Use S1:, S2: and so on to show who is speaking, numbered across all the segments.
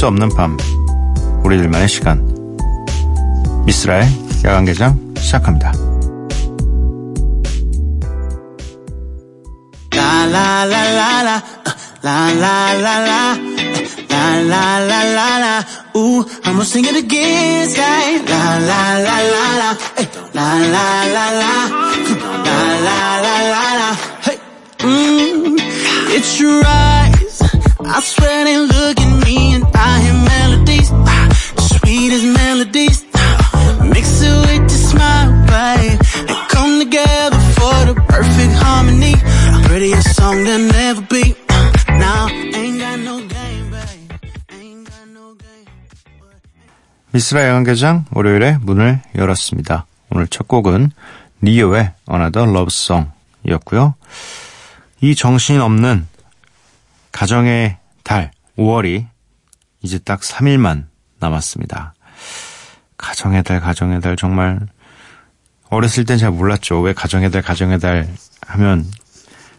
S1: 수 없는 밤 우리들만의 시간 미스라의 야간개장 시작합니다 라라라라라 라라라라 라라라라라 Ooh, I'm gonna sing it again, say La la la la la La la la la La la la la la Hey, mm, it's your eyes I swear they look at me Song. 미스라 야간개장 월요일에 문을 열었습니다. 오늘 첫 곡은 니오의 Another Love Song이었고요. 이 정신없는 가정의 달 5월이 이제 딱 3일만 남았습니다. 가정의 달, 가정의 달 정말 어렸을 땐 잘 몰랐죠. 왜 가정의 달, 가정의 달 하면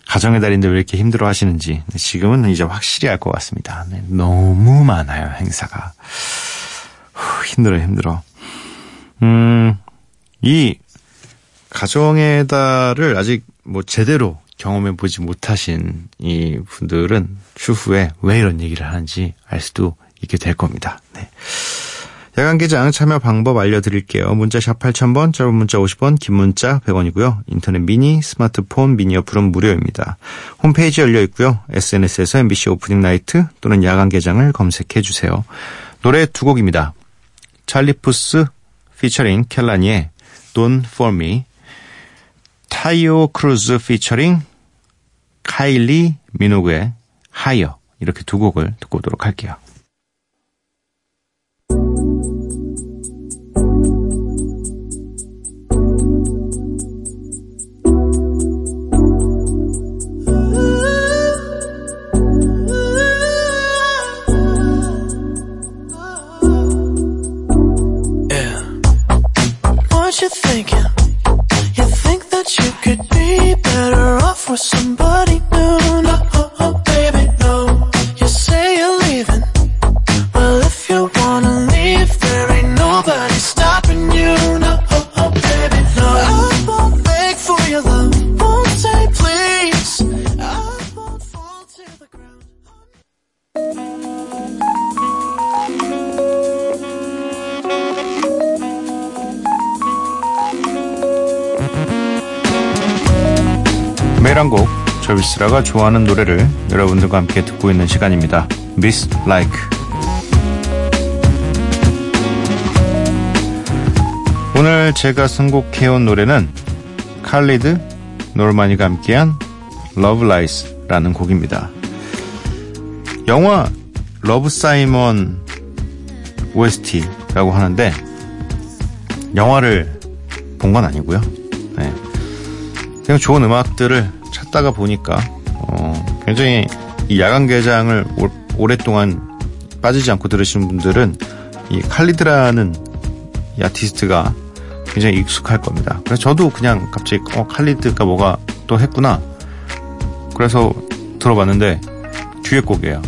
S1: 가정의 달인데 왜 이렇게 힘들어 하시는지. 지금은 이제 확실히 알 것 같습니다. 네, 너무 많아요, 행사가. 후, 힘들어, 힘들어. 음, 이 가정의 달을 아직 뭐 제대로 경험해 보지 못하신 이 분들은 추후에 왜 이런 얘기를 하는지 알 수도 있게 될 겁니다. 네. 야간 개장 참여 방법 알려드릴게요. 문자샵 8000번, 짧은 문자 50원, 긴 문자 100원이고요. 인터넷 미니, 스마트폰, 미니 어플은 무료입니다. 홈페이지 열려 있고요. SNS에서 MBC 오프닝 나이트 또는 야간 개장을 검색해 주세요. 노래 두 곡입니다. 찰리푸스 피처링 켈라니의 Done For Me 타이오 크루즈 피처링 카일리 미노그의 하이어 이렇게 두 곡을 듣고 오도록 할게요. 매일 한 곡, 저 미쓰라가 좋아하는 노래를 여러분들과 함께 듣고 있는 시간입니다. Miss Like. 오늘 제가 선곡해온 노래는 칼리드 노르마니가 함께한 Love Lies라는 곡입니다. 영화 Love Simon OST라고 하는데 영화를 본 건 아니고요. 네. 그냥 좋은 음악들을 찾다가 보니까 어, 굉장히 이 야간 개장을 오, 오랫동안 빠지지 않고 들으시는 분들은 이 칼리드라는 이 아티스트가 굉장히 익숙할 겁니다. 그래서 저도 그냥 갑자기 어 칼리드가 뭐가 또 했구나. 그래서 들어봤는데 듀엣곡이에요.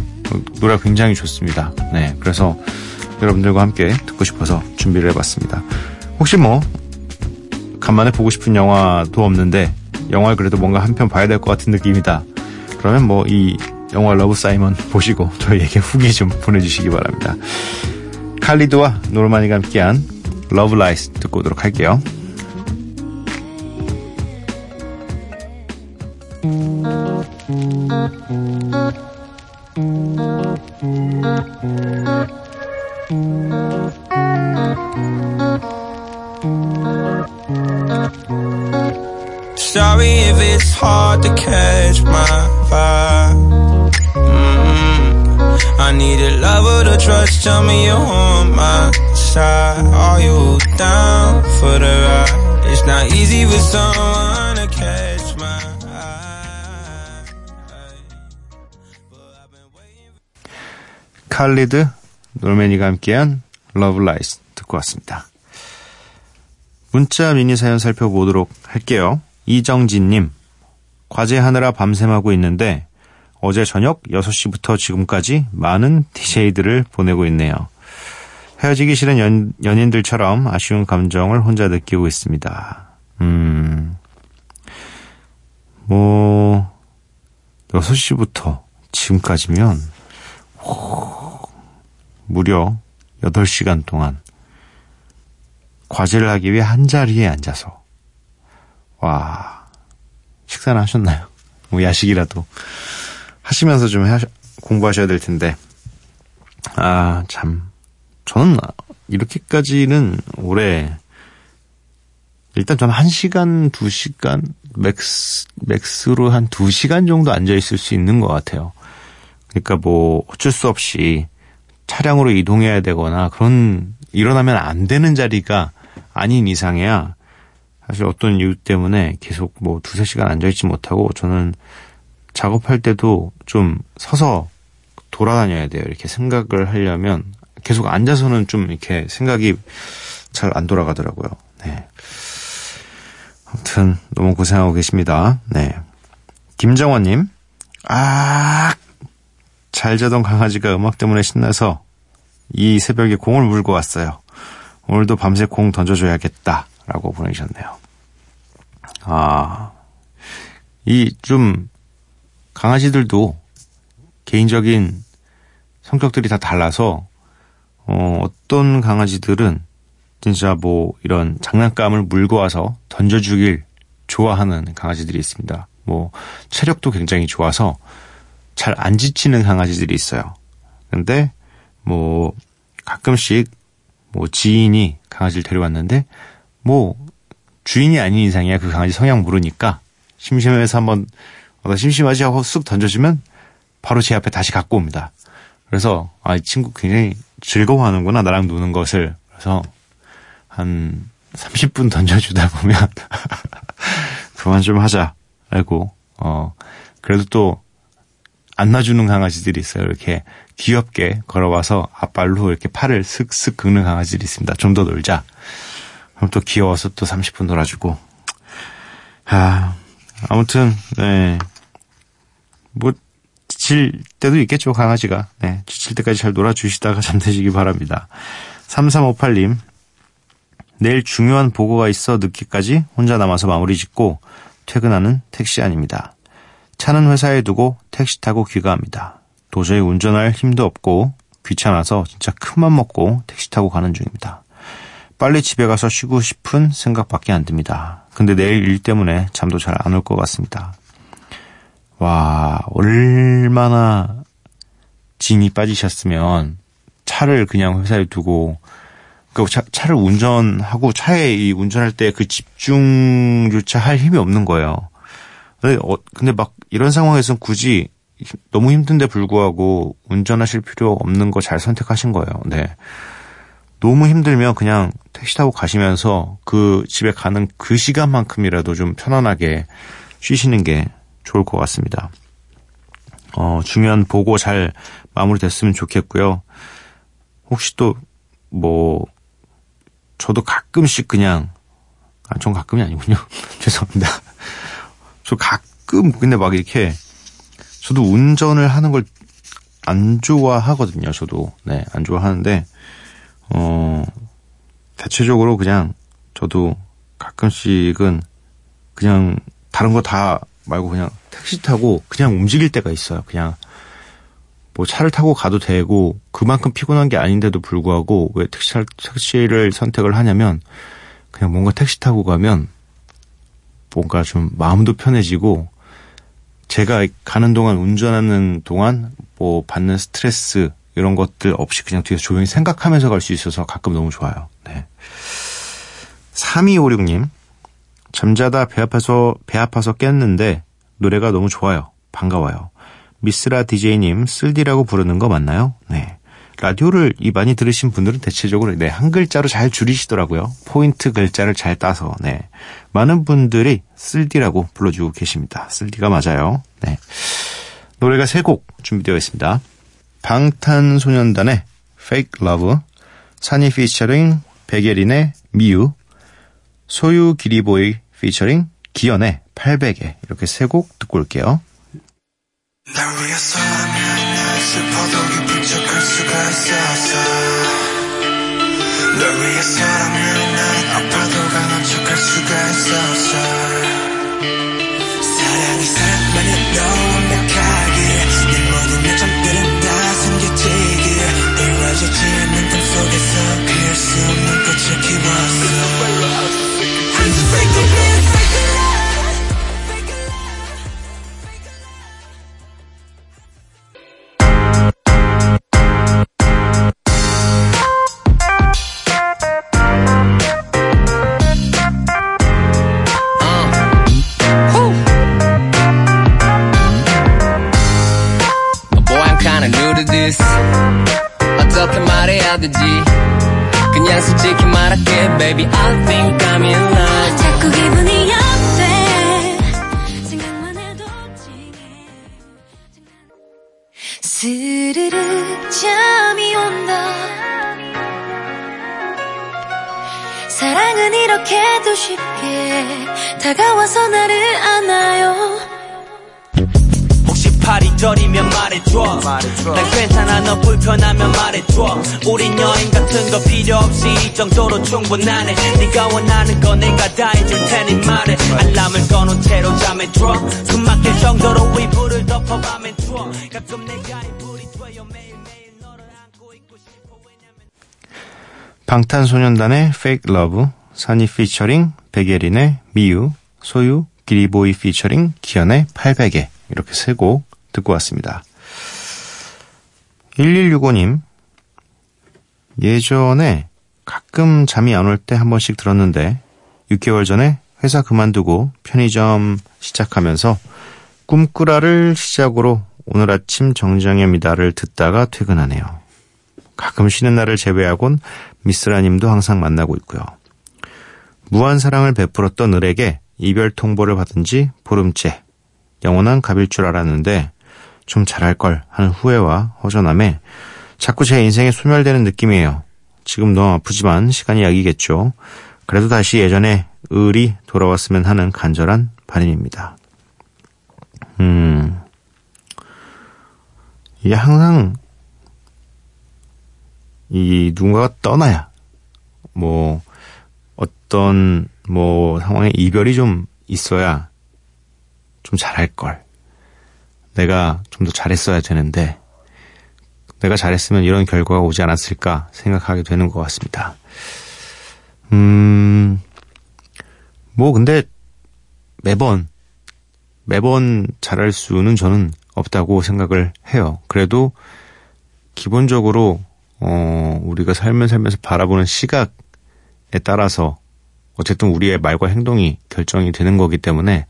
S1: 노래가 굉장히 좋습니다. 네, 그래서 여러분들과 함께 듣고 싶어서 준비를 해봤습니다. 혹시 뭐 간만에 보고 싶은 영화도 없는데 영화를 그래도 뭔가 한 편 봐야 될 것 같은 느낌이다. 그러면 뭐 이 영화 Love Simon 보시고 저희에게 후기 좀 보내주시기 바랍니다. 칼리드와 노르마니가 함께한 Love Lies 듣고 오도록 할게요.
S2: Sorry if it's hard to catch my vibe. Mm-hmm. I need a lover to trust. Tell me you're on my side. Are you down for the ride? It's not easy for someone to catch my eye.
S1: 칼리드 놀매니가 함께한 러브 라이스 듣고 왔습니다. 문자 미니 사연 살펴보도록 할게요. 이정진님, 과제 하느라 밤샘하고 있는데 어제 저녁 6시부터 지금까지 많은 DJ들을 보내고 있네요. 헤어지기 싫은 연, 연인들처럼 아쉬운 감정을 혼자 느끼고 있습니다. 음, 뭐, 6시부터 지금까지면, 오, 무려 8시간 동안 과제를 하기 위해 한 자리에 앉아서, 와, 식사는 하셨나요? 뭐 야식이라도 하시면서 좀 하셔, 공부하셔야 될 텐데, 아, 참. 저는 이렇게까지는 오래 일단 저는 1시간, 2시간, max, max로 한 2시간 정도 앉아있을 수 있는 것 같아요. 그러니까 뭐 어쩔 수 없이 차량으로 이동해야 되거나 그런 일어나면 안 되는 자리가 아닌 이상이야 사실 어떤 이유 때문에 계속 뭐 두세 시간 앉아있지 못하고 저는 작업할 때도 좀 서서 돌아다녀야 돼요. 이렇게 생각을 하려면 계속 앉아서는 좀 이렇게 생각이 잘 안 돌아가더라고요. 네. 아무튼 너무 고생하고 계십니다. 네. 김정원님, 아, 잘 자던 강아지가 음악 때문에 신나서 이 새벽에 공을 물고 왔어요. 오늘도 밤새 공 던져줘야겠다. 라고 보내주셨네요. 아, 이 좀 강아지들도 개인적인 성격들이 다 달라서 어, 어떤 강아지들은 진짜 뭐 이런 장난감을 물고 와서 던져주길 좋아하는 강아지들이 있습니다. 뭐 체력도 굉장히 좋아서 잘 안 지치는 강아지들이 있어요. 근데 뭐 가끔씩 뭐 지인이 강아지를 데려왔는데 뭐 주인이 아닌 이상이야. 그 강아지 성향 모르니까. 심심해서 한번 어, 심심하지 하고 쑥 던져주면 바로 제 앞에 다시 갖고 옵니다. 그래서 아 이 친구 굉장히 즐거워하는구나 나랑 노는 것을. 그래서 한 30분 던져주다 보면 그만 좀 하자. 알고 어 그래도 또 안 놔주는 강아지들이 있어요. 이렇게 귀엽게 걸어와서 앞발로 이렇게 팔을 슥슥 긁는 강아지들이 있습니다. 좀 더 놀자 그럼 또 귀여워서 또 30분 놀아주고 아 아무튼 네 뭐 지칠 때도 있겠죠 강아지가 네 지칠 때까지 잘 놀아주시다가 잠드시기 바랍니다 3358님 내일 중요한 보고가 있어 늦게까지 혼자 남아서 마무리 짓고 퇴근하는 택시 아닙니다. 차는 회사에 두고 택시 타고 귀가합니다. 도저히 운전할 힘도 없고 귀찮아서 진짜 큰맘 먹고 택시 타고 가는 중입니다. 빨리 집에 가서 쉬고 싶은 생각밖에 안 듭니다. 근데 내일 일 때문에 잠도 잘 안 올 것 같습니다. 와, 얼마나 진이 빠지셨으면 차를 그냥 회사에 두고 그 차, 차를 운전하고 차에 이 운전할 때 그 집중조차 할 힘이 없는 거예요. 근데, 어, 근데 막 이런 상황에서는 굳이 너무 힘든데 불구하고 운전하실 필요 없는 거 잘 선택하신 거예요. 네. 너무 힘들면 그냥 택시 타고 가시면서 그 집에 가는 그 시간만큼이라도 좀 편안하게 쉬시는 게 좋을 것 같습니다. 어, 중요한 보고 잘 마무리됐으면 좋겠고요. 혹시 또, 뭐, 저도 가끔씩 그냥 아, 전 가끔이 아니군요. 죄송합니다. 저 가끔 근데 막 이렇게 저도 운전을 하는 걸 안 좋아하거든요. 저도 네, 안 좋아하는데 어 대체적으로 그냥 저도 가끔씩은 그냥 다른 거 다 말고 그냥 택시 타고 그냥 움직일 때가 있어요. 그냥 뭐 차를 타고 가도 되고 그만큼 피곤한 게 아닌데도 불구하고 왜 택시, 택시를 선택을 하냐면 그냥 뭔가 택시 타고 가면 뭔가 좀 마음도 편해지고 제가 가는 동안 운전하는 동안 뭐 받는 스트레스 이런 것들 없이 그냥 뒤에서 조용히 생각하면서 갈 수 있어서 가끔 너무 좋아요. 네. 3256님. 잠자다 배 아파서 배 아파서 깼는데 노래가 너무 좋아요. 반가워요. 미스라 DJ님 쓸디라고 부르는 거 맞나요? 네. 라디오를 이 많이 들으신 분들은 대체적으로 네, 한 글자로 잘 줄이시더라고요. 포인트 글자를 잘 따서 네. 많은 분들이 쓸디라고 불러주고 계십니다. 쓸디가 맞아요. 네. 노래가 세 곡 준비되어 있습니다. 방탄소년단의 Fake Love, 산이 피처링 백예린의 미유, 소유 기리보이 피처링 기현의 800에 이렇게 세 곡 듣고 올게요.
S2: 널 위해서라면 난 아파도 강한 척할 수가 있었어
S3: 스르르 잠이 온다. 사랑은 이렇게도 쉽게 다가와서 나를 안아요.
S4: 혹시 팔이 저리면 말해줘. 난 괜찮아 너 불편하면 말해줘. 우린 여행 같은 거 필요 없이 이 정도로 충분하네. 네가 원하는 거 내가 다 해줄 테니 말해. 알람을 꺼놓은 채로 잠에 들어 숨 막힐 정도로 이불을 덮어 밤엔 추워. 가끔 내가 이불
S1: 방탄소년단의 Fake Love, 산이 피처링 백예린의 미유, 소유, 기리보이 피처링 기현의 800에 이렇게 세 곡 듣고 왔습니다. 1165님, 예전에 가끔 잠이 안 올 때 한 번씩 들었는데 6개월 전에 회사 그만두고 편의점 시작하면서 꿈꾸라를 시작으로 오늘 아침 정정엽니다를 듣다가 퇴근하네요. 가끔 쉬는 날을 제외하곤 미스라님도 항상 만나고 있고요. 무한 사랑을 베풀었던 을에게 이별 통보를 받은 지 보름째. 영원한 갑일 줄 알았는데 좀 잘할 걸 하는 후회와 허전함에 자꾸 제 인생에 소멸되는 느낌이에요. 지금 너무 아프지만 시간이 약이겠죠. 그래도 다시 예전에 을이 돌아왔으면 하는 간절한 바람입니다. 음, 이게 항상 이 누군가가 떠나야 뭐 어떤 뭐 상황에 이별이 좀 있어야 좀 잘할 걸. 내가 좀 더 잘했어야 되는데 내가 잘했으면 이런 결과가 오지 않았을까 생각하게 되는 것 같습니다. 음, 뭐 근데 매번 매번 잘할 수는 저는 없다고 생각을 해요. 그래도 기본적으로 어, 우리가 살면 살면서 바라보는 시각에 따라서 어쨌든 우리의 말과 행동이 결정이 되는 거기 때문에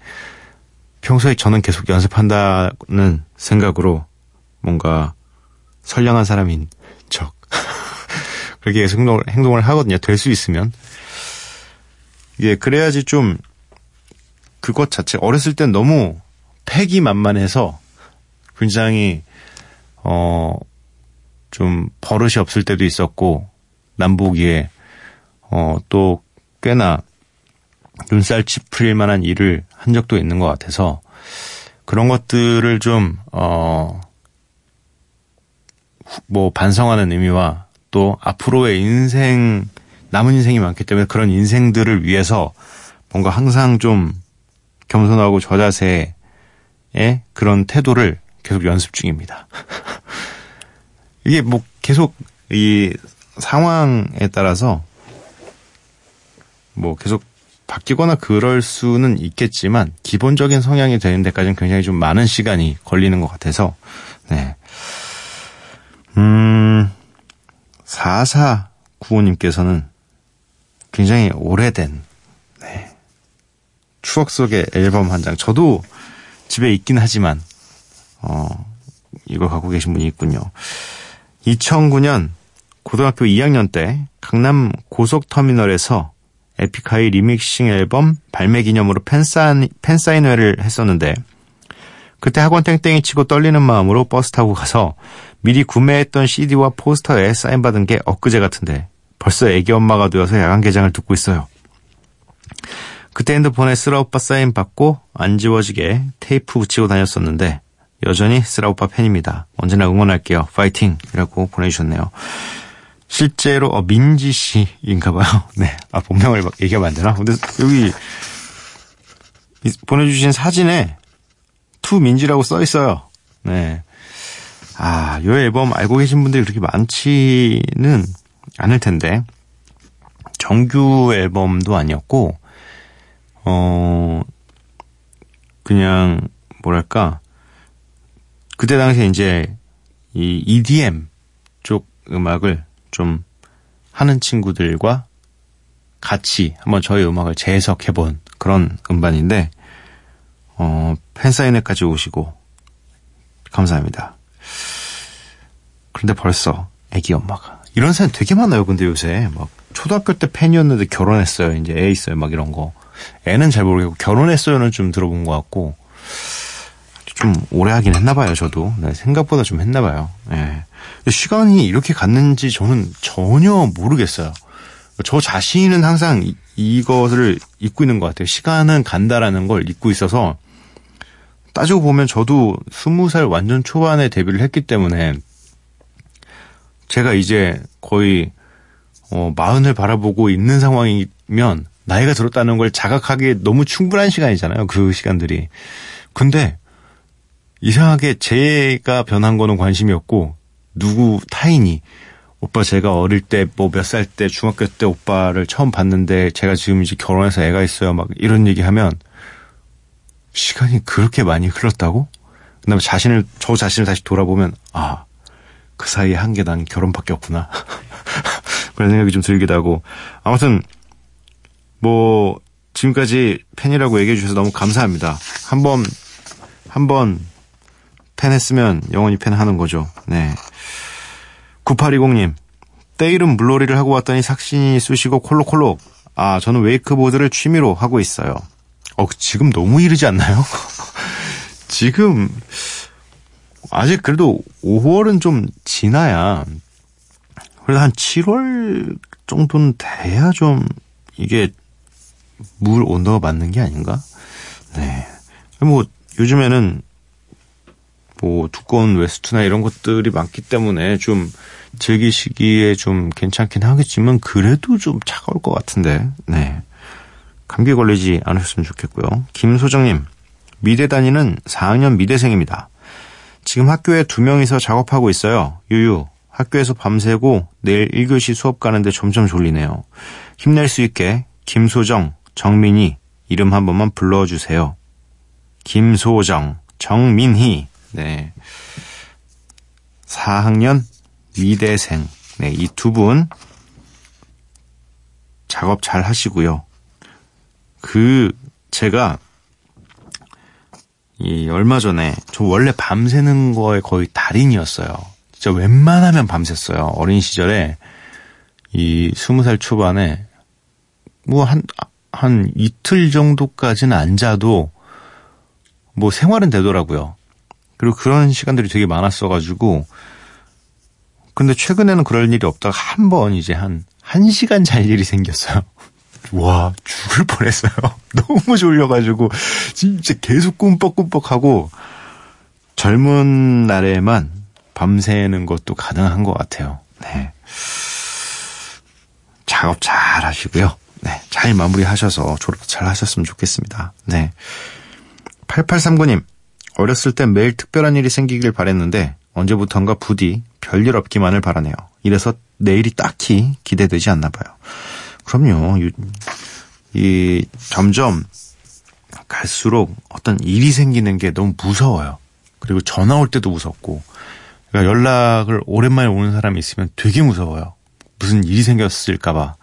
S1: 평소에 저는 계속 연습한다는 생각으로 뭔가 선량한 사람인 척. 그렇게 계속 행동을, 행동을 하거든요. 될 수 있으면. 예, 그래야지 좀 그것 자체 어렸을 땐 너무 패기만만해서 굉장히 어 좀 버릇이 없을 때도 있었고 남보기에 어 또 꽤나 눈살 찌푸릴 만한 일을 한 적도 있는 것 같아서 그런 것들을 좀 어 뭐 반성하는 의미와 또 앞으로의 인생 남은 인생이 많기 때문에 그런 인생들을 위해서 뭔가 항상 좀 겸손하고 저자세의 그런 태도를 계속 연습 중입니다. 이게 뭐 계속 이 상황에 따라서 뭐 계속 바뀌거나 그럴 수는 있겠지만 기본적인 성향이 되는 데까지는 굉장히 좀 많은 시간이 걸리는 것 같아서 네. 음, 4495님께서는 굉장히 오래된 네. 추억 속의 앨범 한 장. 저도 집에 있긴 하지만 어, 이걸 갖고 계신 분이 있군요. 2009년 고등학교 2학년 때 강남 고속터미널에서 에픽하이 Remixing 앨범 발매 기념으로 팬사인, 팬사인회를 했었는데 그때 학원 땡땡이 치고 떨리는 마음으로 버스 타고 가서 미리 구매했던 CD와 포스터에 사인받은 게 엊그제 같은데 벌써 애기 엄마가 되어서 야간 개장을 듣고 있어요. 그때 핸드폰에 쓰라 오빠 사인 받고 안 지워지게 테이프 붙이고 다녔었는데 여전히 쓰라오빠 팬입니다. 언제나 응원할게요. 파이팅! 이라고 보내주셨네요. 실제로 어, 민지 씨인가봐요. 네. 아 본명을 막 얘기하면 안 되나? 근데 여기 보내주신 사진에 To 민지라고 써 있어요. 네. 아, 요 앨범 알고 계신 분들이 그렇게 많지는 않을 텐데 정규 앨범도 아니었고 어 그냥 뭐랄까 그때 당시에 이제 이 EDM 쪽 음악을 좀 하는 친구들과 같이 한번 저희 음악을 재해석해본 그런 음반인데, 어, 팬사인회까지 오시고, 감사합니다. 그런데 벌써 애기 엄마가. 이런 사연 되게 많아요, 근데 요새. 막, 초등학교 때 팬이었는데 결혼했어요. 이제 애 있어요, 막 이런 거. 애는 잘 모르겠고, 결혼했어요는 좀 들어본 것 같고, 좀 오래 하긴 했나 봐요, 저도. 네, 생각보다 좀 했나 봐요. 예. 시간이 이렇게 갔는지 저는 전혀 모르겠어요. 저 자신은 항상 이, 이것을 잊고 있는 것 같아요. 시간은 간다라는 걸 잊고 있어서 따지고 보면 저도 스무 살 완전 초반에 데뷔를 했기 때문에 제가 이제 거의 어, 마흔을 바라보고 있는 상황이면 나이가 들었다는 걸 자각하기에 너무 충분한 시간이잖아요. 그 시간들이. 근데 이상하게 제가 변한 거는 관심이 없고 누구 타인이 오빠 제가 어릴 때 뭐 몇 살 때 중학교 때 오빠를 처음 봤는데 제가 지금 이제 결혼해서 애가 있어요 막 이런 얘기하면 시간이 그렇게 많이 흘렀다고? 그다음에 자신을 저 자신을 다시 돌아보면 아 그 사이에 한 게 난 결혼밖에 없구나 그런 생각이 좀 들기도 하고 아무튼 뭐 지금까지 팬이라고 얘기해 주셔서 너무 감사합니다. 한번 한번 팬 했으면 영원히 팬 하는 거죠. 네. 9820님, 때 이름 물놀이를 하고 왔더니 삭신이 쑤시고 콜록콜록. 아, 저는 웨이크보드를 취미로 하고 있어요. 어, 지금 너무 이르지 않나요? 지금, 아직 그래도 5월은 좀 지나야, 그래도 한 7월 정도는 돼야 좀, 이게, 물 온도가 맞는 게 아닌가? 네. 뭐, 요즘에는 뭐 두꺼운 웨스트나 이런 것들이 많기 때문에 좀 즐기시기에 좀 괜찮긴 하겠지만 그래도 좀 차가울 것 같은데 네 감기 걸리지 않으셨으면 좋겠고요. 김소정님 미대 다니는 4학년 미대생입니다. 지금 학교에 두 명이서 작업하고 있어요. 유유 학교에서 밤새고 내일 1교시 수업 가는데 점점 졸리네요. 힘낼 수 있게 김소정, 정민희 이름 한 번만 불러주세요. 김소정, 정민희 네. 4학년 미대생. 네, 이 두 분 작업 잘 하시고요. 그 제가 이 얼마 전에 저 원래 밤새는 거에 거의 달인이었어요. 진짜 웬만하면 밤샜어요. 어린 시절에 이 스무 살 초반에 뭐 한 한 이틀 정도까지는 안 자도 뭐 생활은 되더라고요. 그리고 그런 시간들이 되게 많았어가지고 근데 최근에는 그럴 일이 없다가 한 번 이제 한 1시간 잘 일이 생겼어요. 와, 죽을 뻔했어요. 너무 졸려가지고, 진짜 계속 꿈뻑꿈뻑하고, 젊은 날에만 밤새는 것도 가능한 것 같아요. 네. 작업 잘 하시고요. 네. 잘 마무리 하셔서 졸업 잘 하셨으면 좋겠습니다. 네. 8839님, 어렸을 땐 매일 특별한 일이 생기길 바랬는데 언제부턴가 부디 별일 없기만을 바라네요. 이래서 내일이 딱히 기대되지 않나 봐요. 그럼요. 이, 이 점점 갈수록 어떤 일이 생기는 게 너무 무서워요. 그리고 전화 올 때도 무섭고 그러니까 연락을 오랜만에 오는 사람이 있으면 되게 무서워요. 무슨 일이 생겼을까봐.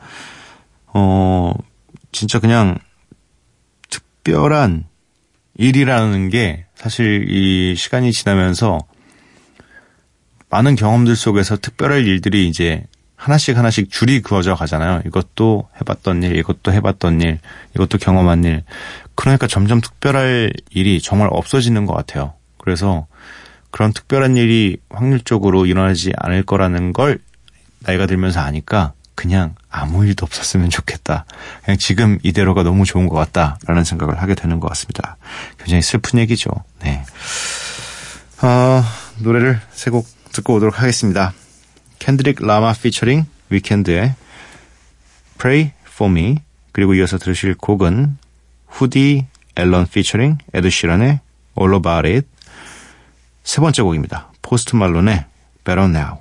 S1: 어, 진짜 그냥 특별한 일이라는 게 사실 이 시간이 지나면서 많은 경험들 속에서 특별할 일들이 이제 하나씩 하나씩 줄이 그어져 가잖아요. 이것도 해봤던 일, 이것도 해봤던 일, 이것도 경험한 일. 그러니까 점점 특별할 일이 정말 없어지는 것 같아요. 그래서 그런 특별한 일이 확률적으로 일어나지 않을 거라는 걸 나이가 들면서 아니까 그냥 아무 일도 없었으면 좋겠다. 그냥 지금 이대로가 너무 좋은 것 같다라는 생각을 하게 되는 것 같습니다. 굉장히 슬픈 얘기죠. 네. 어, 노래를 세 곡 듣고 오도록 하겠습니다. 켄드릭 라마 피처링 위켄드의 Pray for Me 그리고 이어서 들으실 곡은 후디 앨런 피처링 에드 시런의 All About It 세 번째 곡입니다. 포스트 말론의 Better Now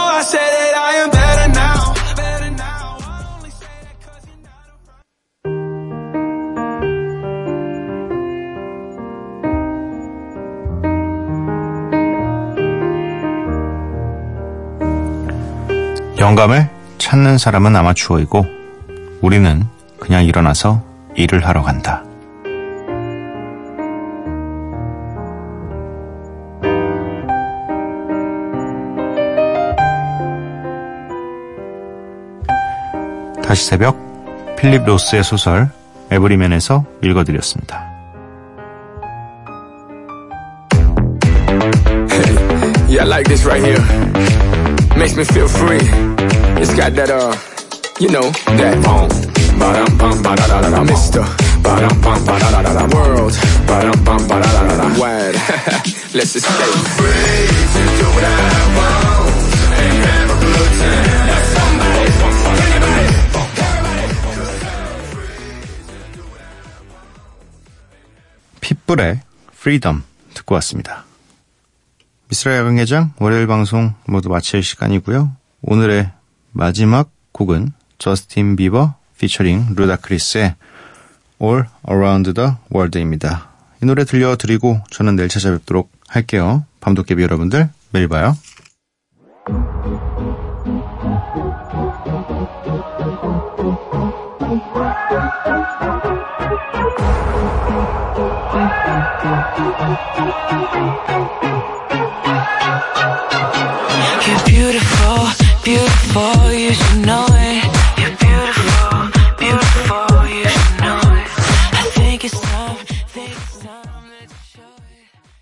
S1: 영감을 찾는 사람은 아마추어이고 우리는 그냥 일어나서 일을 하러 간다. 다시 새벽 필립 로스의 소설 에브리맨에서 읽어드렸습니다.
S5: Yeah, I like this right here. Makes me feel free. It's got that, uh, you know, that boom. Ba-dum, bum, ba-da-da-da-da. Mr. Ba-dum, bum, ba-da-da-da-da. World. Ba-dum, bum, ba-da-da-da-da. Wide. Let's just stay free to do what I want and have a good time.
S1: 핏불의 Freedom 듣고 왔습니다. 미쓰라 야간개장 월요일 방송 모두 마칠 시간이고요. 오늘의 마지막 곡은 저스틴 비버 피처링 루다크리스의 All Around the World입니다. 이 노래 들려드리고 저는 내일 찾아뵙도록 할게요. 밤도깨비 여러분들 매일 봐요.